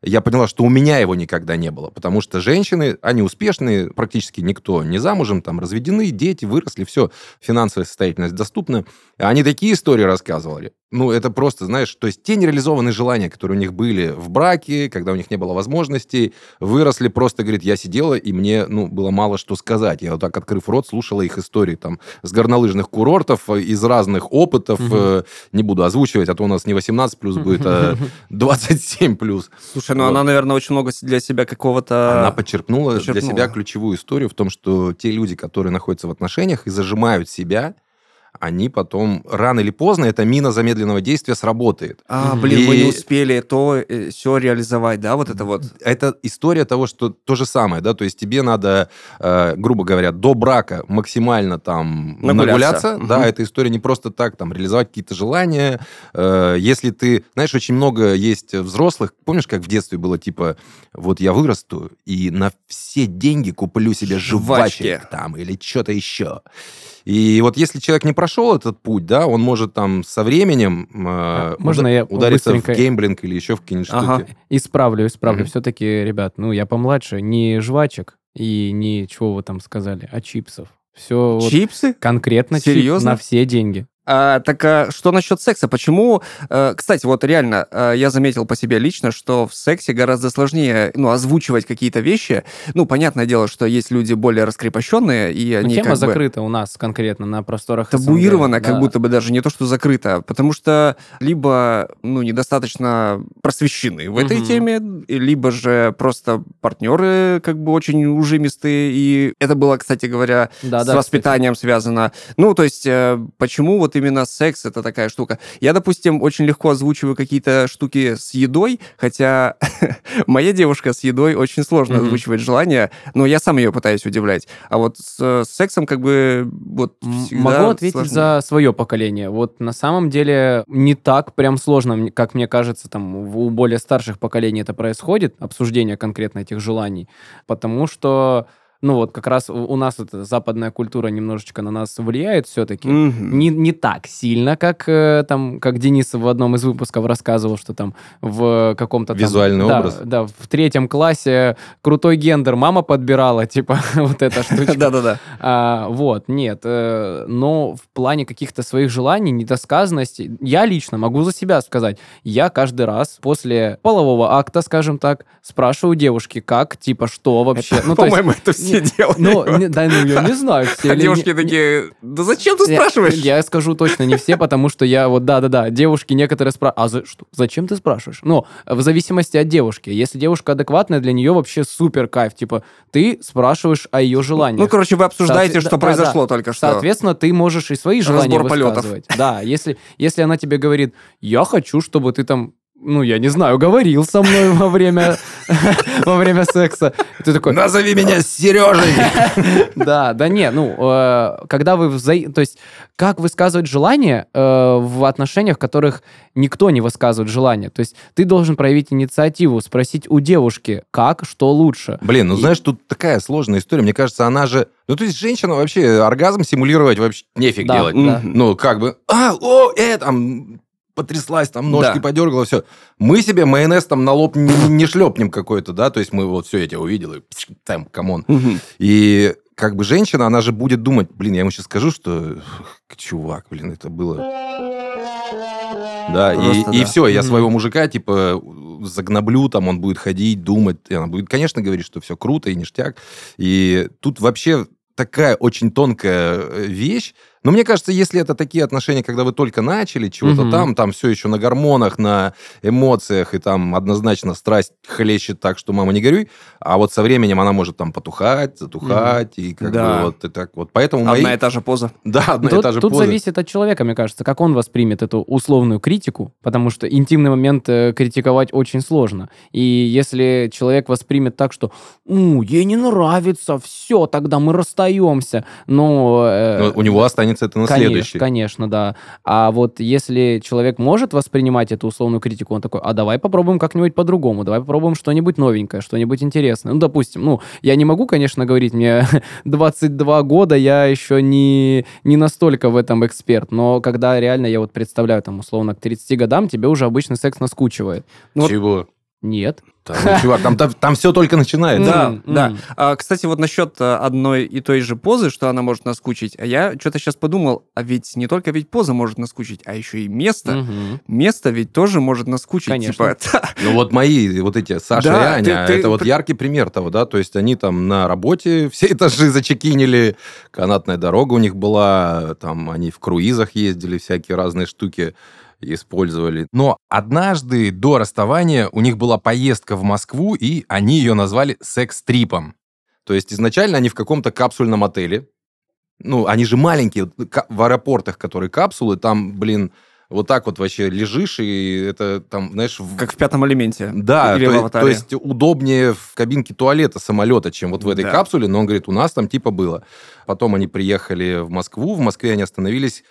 я поняла, что у меня его никогда не было, потому что женщины, они успешные, практически никто не замужем, там разведены, дети выросли, все, финансовая состоятельность доступна. Они такие истории рассказывали. Ну, это просто, знаешь, то есть те нереализованные желания, которые у них были в браке, когда у них не было возможностей, выросли просто, говорит, я сидела, и мне, ну, было мало что сказать. Я вот так, открыв рот, слушала их истории там с горнолыжных курортов, э, из разных опытов. Угу. Э, не буду озвучивать, а то у нас не 18 плюс будет, а 27 плюс. Слушай, ну вот. она, наверное, очень много для себя какого-то... Она подчеркнула, подчеркнула для себя ключевую историю в том, что те люди, которые находятся в отношениях и зажимают себя, они потом рано или поздно эта мина замедленного действия сработает. А, блин, и... мы не успели то э, все реализовать, да, вот это вот. Это история того, что то же самое, да, то есть тебе надо, э, грубо говоря, до брака максимально там нагуляться, нагуляться угу. да, эта история не просто так там реализовать какие-то желания. Э, если ты, знаешь, очень много есть взрослых, помнишь, как в детстве было типа, вот я вырасту и на все деньги куплю себе жвачек Жвачки. там или что-то еще. И вот если человек не прошел этот путь, да, он может там со временем э, Можно уда- я удариться быстренько... в геймблинг или еще в какие-нибудь ага. штуки. Исправлю, исправлю. Mm-hmm. Все-таки, ребят, ну, я помладше, не жвачек и не чего вы там сказали, а чипсов. Все чипсы? Вот конкретно Серьезно? чип на все деньги. А, так а что насчет секса? Почему? А, кстати, вот реально, а, я заметил по себе лично, что в сексе гораздо сложнее ну, озвучивать какие-то вещи. Ну, понятное дело, что есть люди более раскрепощенные, и ну, они тема как закрыта бы... у нас конкретно на просторах Табуирована, СНГ, как да. будто бы даже не то, что закрыта, потому что либо ну, недостаточно просвещены в этой угу. теме, либо же просто партнеры как бы очень ужимистые, и это было, кстати говоря, да, с да, воспитанием кстати. связано. Ну, то есть, э, почему вот именно секс это такая штука. Я, допустим, очень легко озвучиваю какие-то штуки с едой, хотя моя девушка с едой очень сложно mm-hmm. озвучивать желания, но я сам ее пытаюсь удивлять. А вот с, с сексом как бы вот Могу ответить сложнее. за свое поколение. Вот на самом деле не так прям сложно, как мне кажется, там у более старших поколений это происходит, обсуждение конкретно этих желаний, потому что ну вот как раз у нас эта западная культура немножечко на нас влияет все-таки. Mm-hmm. Не, не так сильно, как э, там, как Денис в одном из выпусков рассказывал, что там в каком-то... Визуальный там, образ. Да, да, в третьем классе крутой гендер мама подбирала, типа, вот эта штучка. Да-да-да. А, вот, нет. Э, но в плане каких-то своих желаний, недосказанности, я лично могу за себя сказать, я каждый раз после полового акта, скажем так, спрашиваю девушки, как, типа, что вообще. Ну, По-моему, это все делают. Ну, да, ну, я не знаю. Все а девушки такие, да зачем ты спрашиваешь? Я, скажу точно не все, потому что я вот, да-да-да, девушки некоторые спрашивают, а за, что, зачем ты спрашиваешь? Ну, в зависимости от девушки. Если девушка адекватная, для нее вообще супер кайф. Типа, ты спрашиваешь о ее желаниях. Ну, короче, вы обсуждаете, что произошло только что. Соответственно, ты можешь и свои желания высказывать. Да, если, если она тебе говорит, я хочу, чтобы ты там ну, я не знаю, говорил со мной во время, во время секса. Ты такой... Назови меня Сережей! Да, да не, ну, э, когда вы... Вза... То есть, как высказывать желание э, в отношениях, в которых никто не высказывает желание? То есть, ты должен проявить инициативу, спросить у девушки, как, что лучше. Блин, ну, знаешь, тут такая сложная история. Мне кажется, она же... Ну, то есть, женщина вообще оргазм симулировать вообще нефиг делать. Ну, как бы... А, о, э, там потряслась, там ножки да. подергала, все. Мы себе майонез там на лоб не, не шлепнем какой-то, да, то есть мы вот все, я тебя увидел, и там, come on. Угу. И как бы женщина, она же будет думать, блин, я ему сейчас скажу, что чувак, блин, это было... Да, Просто и, и да. все, я своего мужика, типа, загноблю, там, он будет ходить, думать, и она будет, конечно, говорить, что все круто и ништяк. И тут вообще такая очень тонкая э, вещь. Но мне кажется, если это такие отношения, когда вы только начали чего-то Мгм. там, там все еще на гормонах, на эмоциях, и там однозначно страсть хлещет так, что мама не горюй, а вот со временем она может там потухать, затухать, и как Да. бы вот и так вот. Поэтому мои... Одна и та же поза. Да, одна и Тут, та же тут поза. зависит от человека, мне кажется, как он воспримет эту условную критику, потому что интимный момент э, критиковать очень сложно. И если человек воспримет так, что «У, ей не нравится, все, тогда мы расстаемся», но... э, Но у него останется это на Конечно, следующий. конечно, да. А вот если человек может воспринимать эту условную критику, он такой, а давай попробуем как-нибудь по-другому, давай попробуем что-нибудь новенькое, что-нибудь интересное. Ну, допустим, ну, я не могу, конечно, говорить, мне 22 года, я еще не, не настолько в этом эксперт, но когда реально я вот представляю, там, условно, к 30 годам тебе уже обычный секс наскучивает. Ну, вот- Чего? Нет. Там, ну, чувак, там, там, там все только начинается. Да, М, да. А, кстати, вот насчет э, одной и той же позы, что она может наскучить, а я что-то сейчас подумал, а ведь не только ведь поза может наскучить, а еще и место. Мгм. Место ведь тоже может наскучить. Конечно. Типа, Ну вот мои, вот эти Саша Да, и ты- Аня, ты это вот при- яркий пример того, да, то есть они там на работе все этажи зачекинили, канатная дорога у них была, там они в круизах ездили, всякие разные штуки использовали. Но однажды до расставания у них была поездка в Москву, и они ее назвали секс-трипом. То есть изначально они в каком-то капсульном отеле, ну, они же маленькие, в аэропортах, которые капсулы, там, блин, вот так вот вообще лежишь, и это там, знаешь, в- как в пятом элементе. Да, Или то, в то есть удобнее в кабинке туалета самолета, чем вот в этой Да. капсуле, но он говорит, у нас там типа было. Потом они приехали в Москву, в Москве они остановились,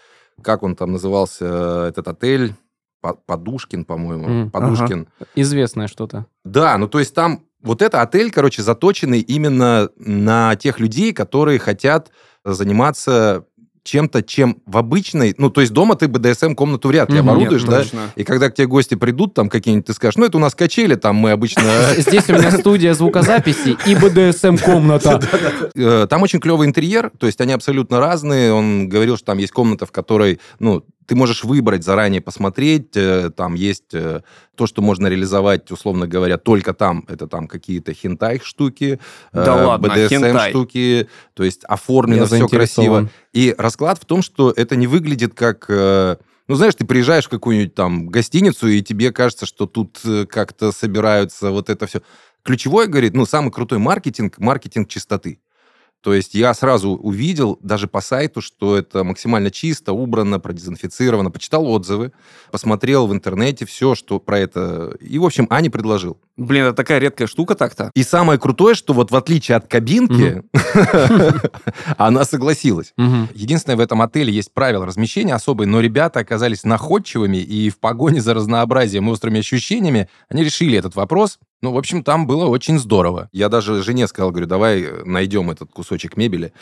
как он там назывался, этот отель, По- Подушкин, по-моему, М, Подушкин. Известное что-то. Да, ну то есть там вот это отель, короче, заточенный именно на тех людей, которые хотят заниматься чем-то, чем в обычной... Ну, то есть дома ты БДСМ-комнату вряд ли Мгм. оборудуешь, Нет, да? точно. И когда к тебе гости придут, там какие-нибудь, ты скажешь, ну, это у нас качели, там мы обычно... Здесь у меня студия звукозаписи и БДСМ-комната. Э, Там очень клевый интерьер, то есть они абсолютно разные. Он говорил, что там есть комната, в которой, ну, ты можешь выбрать заранее, посмотреть. э, Там есть э, то, что можно реализовать, условно говоря, только там. Это там какие-то хентай штуки, Да ладно, хентай. штуки. То есть оформлено Я все красиво. И расклад в том, что это не выглядит как... э, Ну, знаешь, ты приезжаешь в какую-нибудь там гостиницу, и тебе кажется, что тут э, как-то собираются вот это все. Ключевой, говорит, ну, самый крутой маркетинг, маркетинг чистоты. То есть я сразу увидел, даже по сайту, что это максимально чисто, убрано, продезинфицировано. Почитал отзывы, посмотрел в интернете все, что про это... И, в общем, Ани предложил. Блин, это такая редкая штука так-то. И самое крутое, что вот в отличие от кабинки, она согласилась. Единственное, в этом отеле есть правила размещения особые, но ребята оказались находчивыми, и в погоне за разнообразием и острыми ощущениями они решили этот вопрос. Ну, в общем, там было очень здорово. Я даже жене сказал, говорю, давай найдем этот кусочек мебели.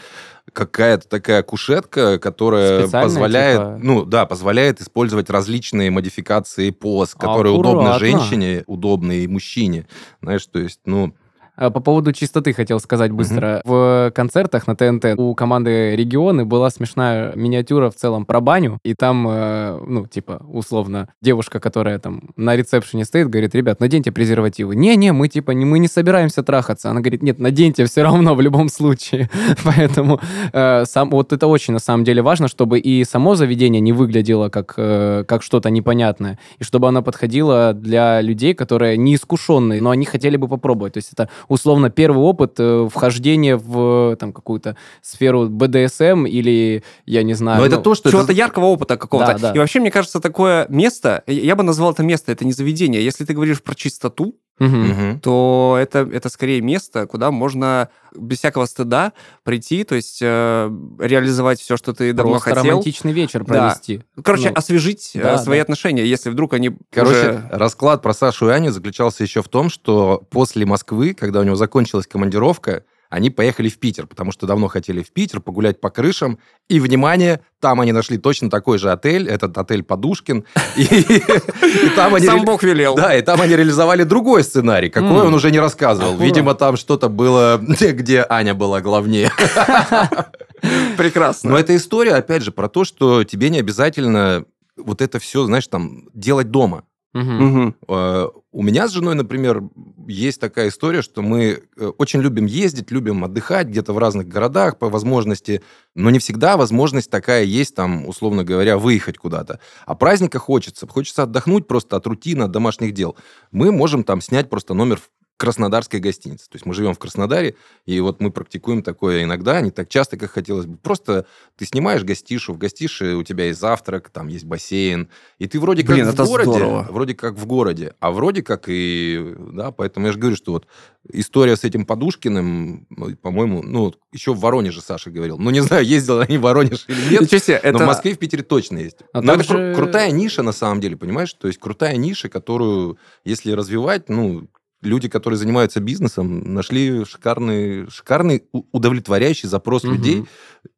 Какая-то такая кушетка, которая Специальная, позволяет, типа? ну да, позволяет использовать различные модификации поз, которые удобны женщине, удобны и мужчине. Знаешь, то есть, ну, По поводу чистоты хотел сказать быстро. В концертах на ТНТ у команды «Регионы» была смешная миниатюра в целом про баню, и там, э, ну, типа, условно, девушка, которая там на ресепшене стоит, говорит, ребят, наденьте презервативы. Не-не, мы, типа, не, мы не собираемся трахаться. Она говорит, нет, наденьте все равно в любом случае. Поэтому э, сам, вот это очень, на самом деле, важно, чтобы и само заведение не выглядело как, э, как что-то непонятное, и чтобы оно подходило для людей, которые неискушенные, но они хотели бы попробовать. То есть это условно первый опыт э, вхождения в там какую-то сферу БДСМ или я не знаю. но это ну, то, что... Чего-то это- яркого опыта какого-то. Да, да. И вообще, мне кажется, такое место, я бы назвал это место, это не заведение. Если ты говоришь про чистоту, Мгм. то это, это скорее место, куда можно без всякого стыда прийти, то есть э, реализовать все, что ты давно Просто хотел. романтичный вечер Да. провести. Короче, Ну, освежить э, да, свои да. отношения, если вдруг они Короче, уже- расклад про Сашу и Аню заключался еще в том, что после Москвы, когда у него закончилась командировка, они поехали в Питер, потому что давно хотели в Питер погулять по крышам. И, внимание, там они нашли точно такой же отель, этот отель Подушкин. И там они... Сам Бог велел. Да, и там они реализовали другой сценарий, какой он уже не рассказывал. Видимо, там что-то было, где Аня была главнее. Прекрасно. Но эта история, опять же, про то, что тебе не обязательно вот это все, знаешь, там, делать дома. Мгм. Э, У меня с женой, например, есть такая история, что мы э, очень любим ездить, любим отдыхать где-то в разных городах по возможности, но не всегда возможность такая есть, там, условно говоря, выехать куда-то. А праздника хочется, хочется отдохнуть просто от рутины, от домашних дел. Мы можем там снять просто номер в краснодарской гостинице. То есть мы живем в Краснодаре, и вот мы практикуем такое иногда, не так часто, как хотелось бы. Просто ты снимаешь гостишу, в гостише у тебя есть завтрак, там есть бассейн, и ты вроде Блин, как в городе, здорово. вроде как в городе, а вроде как и, да, поэтому я же говорю, что вот история с этим Подушкиным, ну, по-моему, ну, еще в Воронеже Саша говорил. Ну, не знаю, ездил они в Воронеж или нет, Ничего себе, но это... в Москве и в Питере точно есть. А Но это кру- крутая ниша, на самом деле, понимаешь? То есть крутая ниша, которую, если развивать, ну, люди, которые занимаются бизнесом, нашли шикарный, шикарный удовлетворяющий запрос Мгм. людей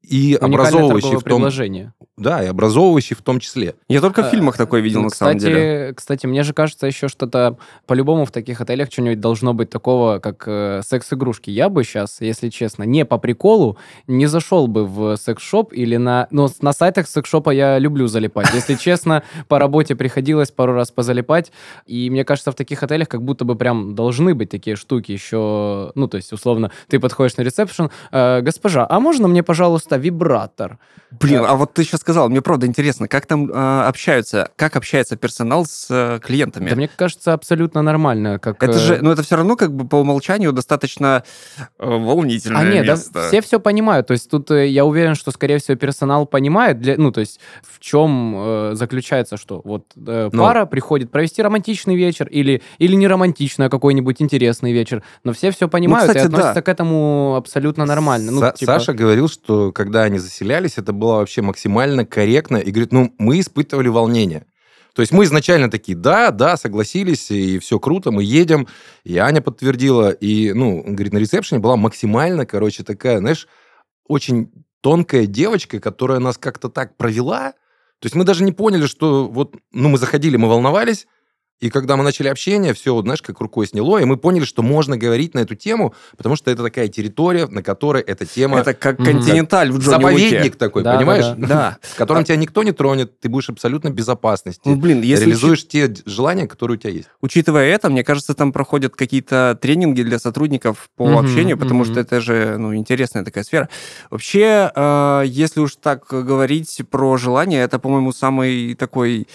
и образовывающий в том... предложение. Да, и образовывающий в том числе. Я только в А, фильмах такое видел, на самом кстати, деле. Кстати, мне же кажется, еще что-то по-любому в таких отелях что-нибудь должно быть такого, как э, секс-игрушки. Я бы сейчас, если честно, не по приколу, не зашел бы в секс-шоп или на... Ну, на сайтах секс-шопа я люблю залипать. Если честно, по работе приходилось пару раз позалипать. И мне кажется, в таких отелях как будто бы прям должны быть такие штуки еще... Ну, то есть, условно, ты подходишь на ресепшн, «Э, госпожа, а можно мне, пожалуйста, вибратор? Блин, а вот ты сейчас сказал, мне правда интересно, как там э, общаются, как общается персонал с э, клиентами? Да мне кажется, абсолютно нормально. Как, Это э, же, ну это все равно как бы по умолчанию достаточно э, волнительное А нет, да, место. все все понимают. То есть тут э, я уверен, что, скорее всего, персонал понимает, для, ну, то есть в чем э, заключается, что вот э, Ну. пара приходит провести романтичный вечер или, или не романтичный, а какой-нибудь интересный вечер, но все все понимают кстати, и относятся да. к этому абсолютно нормально. Ну, Са- типа, Саша говорил, что когда они заселялись, это было вообще максимально корректно. И говорит, ну, мы испытывали волнение. То есть мы изначально такие, да, да, согласились, и все круто, мы едем. И Аня подтвердила. И, ну, говорит, на ресепшене была максимально, короче, такая, знаешь, очень тонкая девочка, которая нас как-то так провела. То есть мы даже не поняли, что вот, ну, мы заходили, мы волновались, и когда мы начали общение, все, знаешь, как рукой сняло, и мы поняли, что можно говорить на эту тему, потому что это такая территория, на которой эта тема... Это как континенталь в Джонни заповедник Уике. такой, Да, да, понимаешь? да. Да. В котором тебя никто не тронет, ты будешь абсолютно в безопасности. Ну, блин, если реализуешь те желания, которые у тебя есть. Учитывая это, мне кажется, там проходят какие-то тренинги для сотрудников по Мгм, общению, потому мгм. что это же ну, интересная такая сфера. Вообще, э, если уж так говорить про желание, это, по-моему, самый такой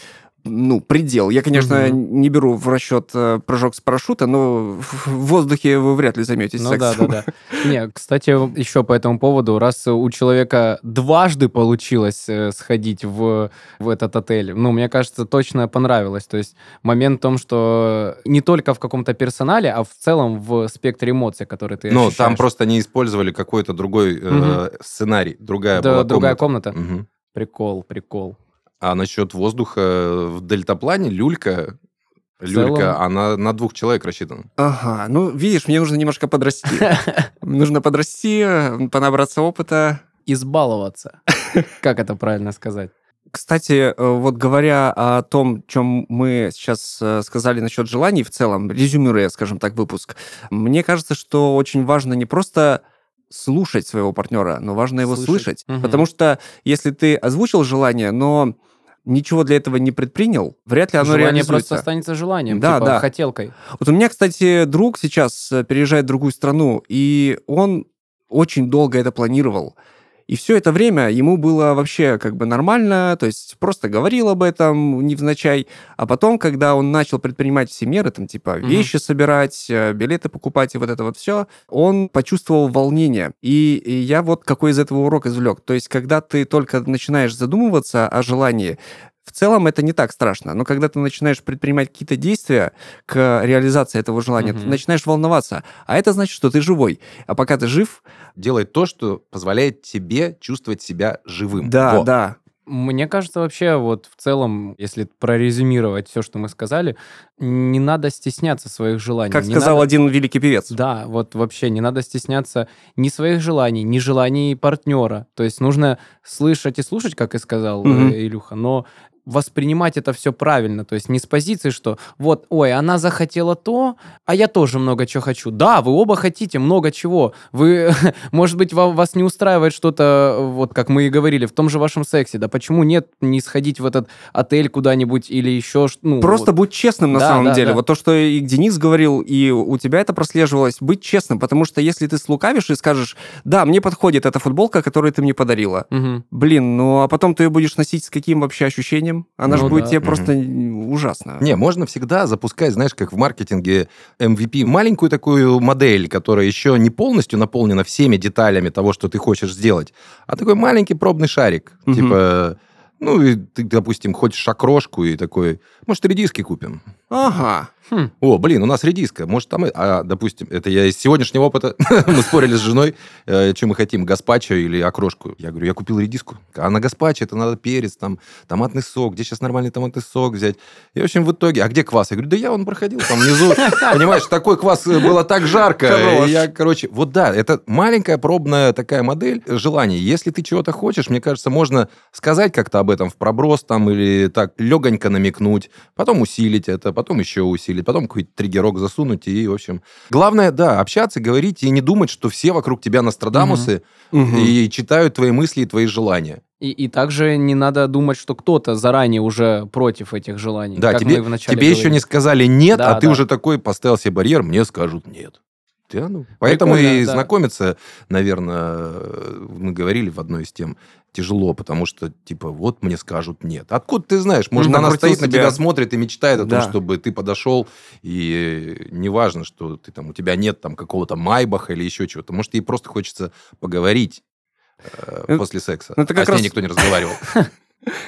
ну, предел. Я, конечно, Мгм. не беру в расчет э, прыжок с парашюта, но в воздухе вы вряд ли займетесь Ну да, сексом. да, да. Не, кстати, еще по этому поводу, раз у человека дважды получилось э, сходить в, в этот отель, ну, мне кажется, точно понравилось. То есть момент в том, что не только в каком-то персонале, а в целом в спектре эмоций, которые ты Ну, там просто не использовали какой-то другой э, Мгм. сценарий, другая Да, была другая комната. комната. Мгм. Прикол, прикол. А насчет воздуха в дельтаплане люлька, люлька, она на двух человек рассчитана. Ага, ну, видишь, мне нужно немножко подрасти. Нужно подрасти, э, понабраться опыта. Избаловаться. Как это правильно сказать? Кстати, э, вот говоря о том, чем мы сейчас э, сказали насчет желаний в целом, резюмируя, скажем так, выпуск, мне кажется, что очень важно не просто слушать своего партнера, но важно его Слышать. слышать. Мгм. Потому что если ты озвучил желание, но ничего для этого не предпринял, вряд ли оно Желание реализуется. просто останется желанием, Да, типа да. хотелкой. Вот у меня, кстати, друг сейчас э, переезжает в другую страну, и он очень долго это планировал. И все это время ему было вообще как бы нормально, то есть просто говорил об этом невзначай. А потом, когда он начал предпринимать все меры, там типа Мгм. вещи собирать, э, билеты покупать и вот это вот все, он почувствовал волнение. И, и я вот какой из этого урок извлек. То есть, когда ты только начинаешь задумываться о желании, в целом это не так страшно, но когда ты начинаешь предпринимать какие-то действия к реализации этого желания, ты Мгм. начинаешь волноваться. А это значит, что ты живой. А пока ты жив, Делай то, что позволяет тебе чувствовать себя живым. да, Во. да. Мне кажется, вообще вот в целом, если прорезюмировать все, что мы сказали, не надо стесняться своих желаний. Как не сказал надо- один великий певец. Да, вот вообще не надо стесняться ни своих желаний, ни желаний партнера. То есть нужно слышать и слушать, как и сказал э, Илюха, но воспринимать это все правильно, то есть не с позиции, что вот, ой, она захотела то, а я тоже много чего хочу. Да, вы оба хотите много чего. Вы, может быть, ва- вас не устраивает что-то, вот как мы и говорили, в том же вашем сексе. Да почему нет не сходить в этот отель куда-нибудь или еще ну, Просто вот. будь честным на Да, самом да, деле. да. Вот то, что и Денис говорил, и у тебя это прослеживалось, быть честным, потому что если ты слукавишь и скажешь, да, мне подходит эта футболка, которую ты мне подарила, Мгм. блин, ну а потом ты ее будешь носить с каким вообще ощущением? Она же Ну будет да. тебе Мгм. просто ужасно. Не, можно всегда запускать, знаешь, как в маркетинге MVP, маленькую такую модель, которая еще не полностью наполнена всеми деталями того, что ты хочешь сделать, а такой маленький пробный шарик. Мгм. Типа, ну, и ты, допустим, хочешь окрошку и такой, может, редиски купим? Ага. Хм. О, блин, у нас редиска. Может, там... А, допустим, это я из сегодняшнего опыта. Мы спорили с женой, э, что мы хотим, гаспачо или окрошку. Я говорю, я купил редиску. А на гаспачо это надо перец, там, томатный сок. Где сейчас нормальный томатный сок взять? И, в общем, в итоге... А где квас? Я говорю, да я он проходил там внизу. Понимаешь, такой квас э, было так жарко. Я, короче, вот да, это маленькая пробная такая модель желаний. Если ты чего-то хочешь, мне кажется, можно сказать как-то об этом в проброс там или так легонько намекнуть, потом усилить это, потом еще усилить, потом какой-то триггерок засунуть и, в общем... Главное, да, общаться, говорить и не думать, что все вокруг тебя Нострадамусы Мгм. и читают твои мысли и твои желания. И, и также не надо думать, что кто-то заранее уже против этих желаний. Да, тебе, тебе еще говорили. не сказали нет, Да, а ты да. уже такой поставил себе барьер, мне скажут нет. Да, ну. Поэтому и да. знакомиться, наверное, мы говорили в одной из тем, тяжело, потому что, типа, вот мне скажут нет. Откуда ты знаешь? Может, Мгм. она стоит на себя. тебя, смотрит и мечтает о том, Да. чтобы ты подошел, и неважно, что ты там, у тебя нет там какого-то майбаха или еще чего-то. Может, ей просто хочется поговорить э, Ну, после секса. ну, это а как с ней раз- никто не разговаривал.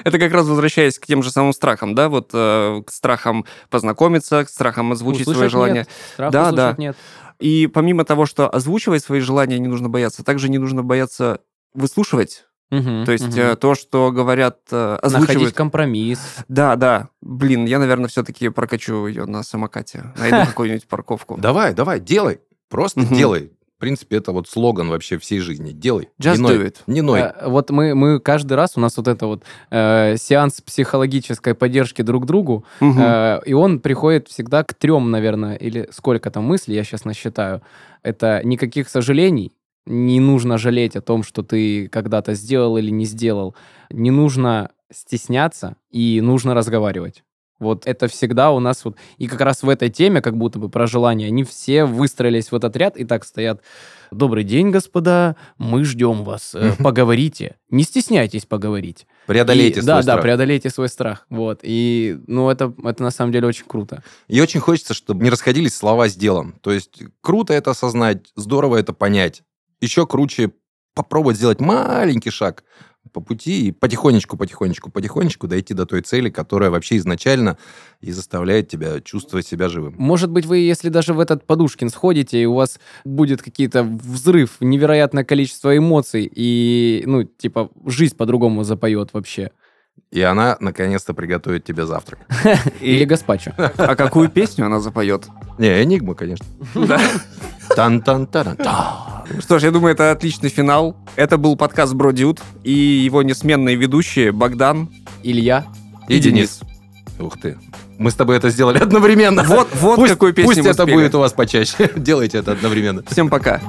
Это как раз возвращаясь к тем же самым страхам, да, вот э, к страхам познакомиться, к страхам озвучить свои Услышать желания. нет, страх Да, да. нет. И помимо того, что озвучивать свои желания не нужно бояться, также не нужно бояться выслушивать. Мгм, То есть э, то, что говорят, э, Находить озвучивают. компромисс. Да, да. Блин, я, наверное, все-таки прокачу ее на самокате. Найду какую-нибудь парковку. Давай, давай, делай. Просто делай. В принципе, это вот слоган вообще всей жизни. Делай. Just не ной. do it. Не ной. Э, Вот мы, мы каждый раз, у нас вот это вот э, сеанс психологической поддержки друг другу, Мгм. Э, и он приходит всегда к трем, наверное, или сколько там мыслей, я сейчас насчитаю. Это никаких сожалений, не нужно жалеть о том, что ты когда-то сделал или не сделал. Не нужно стесняться и нужно разговаривать. Вот это всегда у нас вот... И как раз в этой теме, как будто бы про желание, они все выстроились в этот ряд и так стоят. Добрый день, господа, мы ждем вас. Э, Поговорите. Не стесняйтесь поговорить. Преодолейте И- свой да, страх. да, преодолейте свой страх. Вот. И, ну, это, это на самом деле очень круто. И очень хочется, чтобы не расходились слова с делом. То есть круто это осознать, здорово это понять. Еще круче попробовать сделать маленький шаг по пути и потихонечку, потихонечку, потихонечку дойти до той цели, которая вообще изначально и заставляет тебя чувствовать себя живым. Может быть, вы, если даже в этот Подушкин сходите, и у вас будет какие-то взрыв, невероятное количество эмоций, и, ну, типа, жизнь по-другому запоет вообще. И она наконец-то приготовит тебе завтрак. Или гаспачо. А какую песню она запоет? Не, энигма, конечно. Да. Тан-тан-таран. Что ж, я думаю, это отличный финал. Это был подкаст Бродюд и его несменные ведущие Богдан Илья. И Денис. Ух ты. Мы с тобой это сделали одновременно. Вот, вот Пусть, какую песню пусть мы это будет у вас почаще. Делайте это одновременно. Всем пока.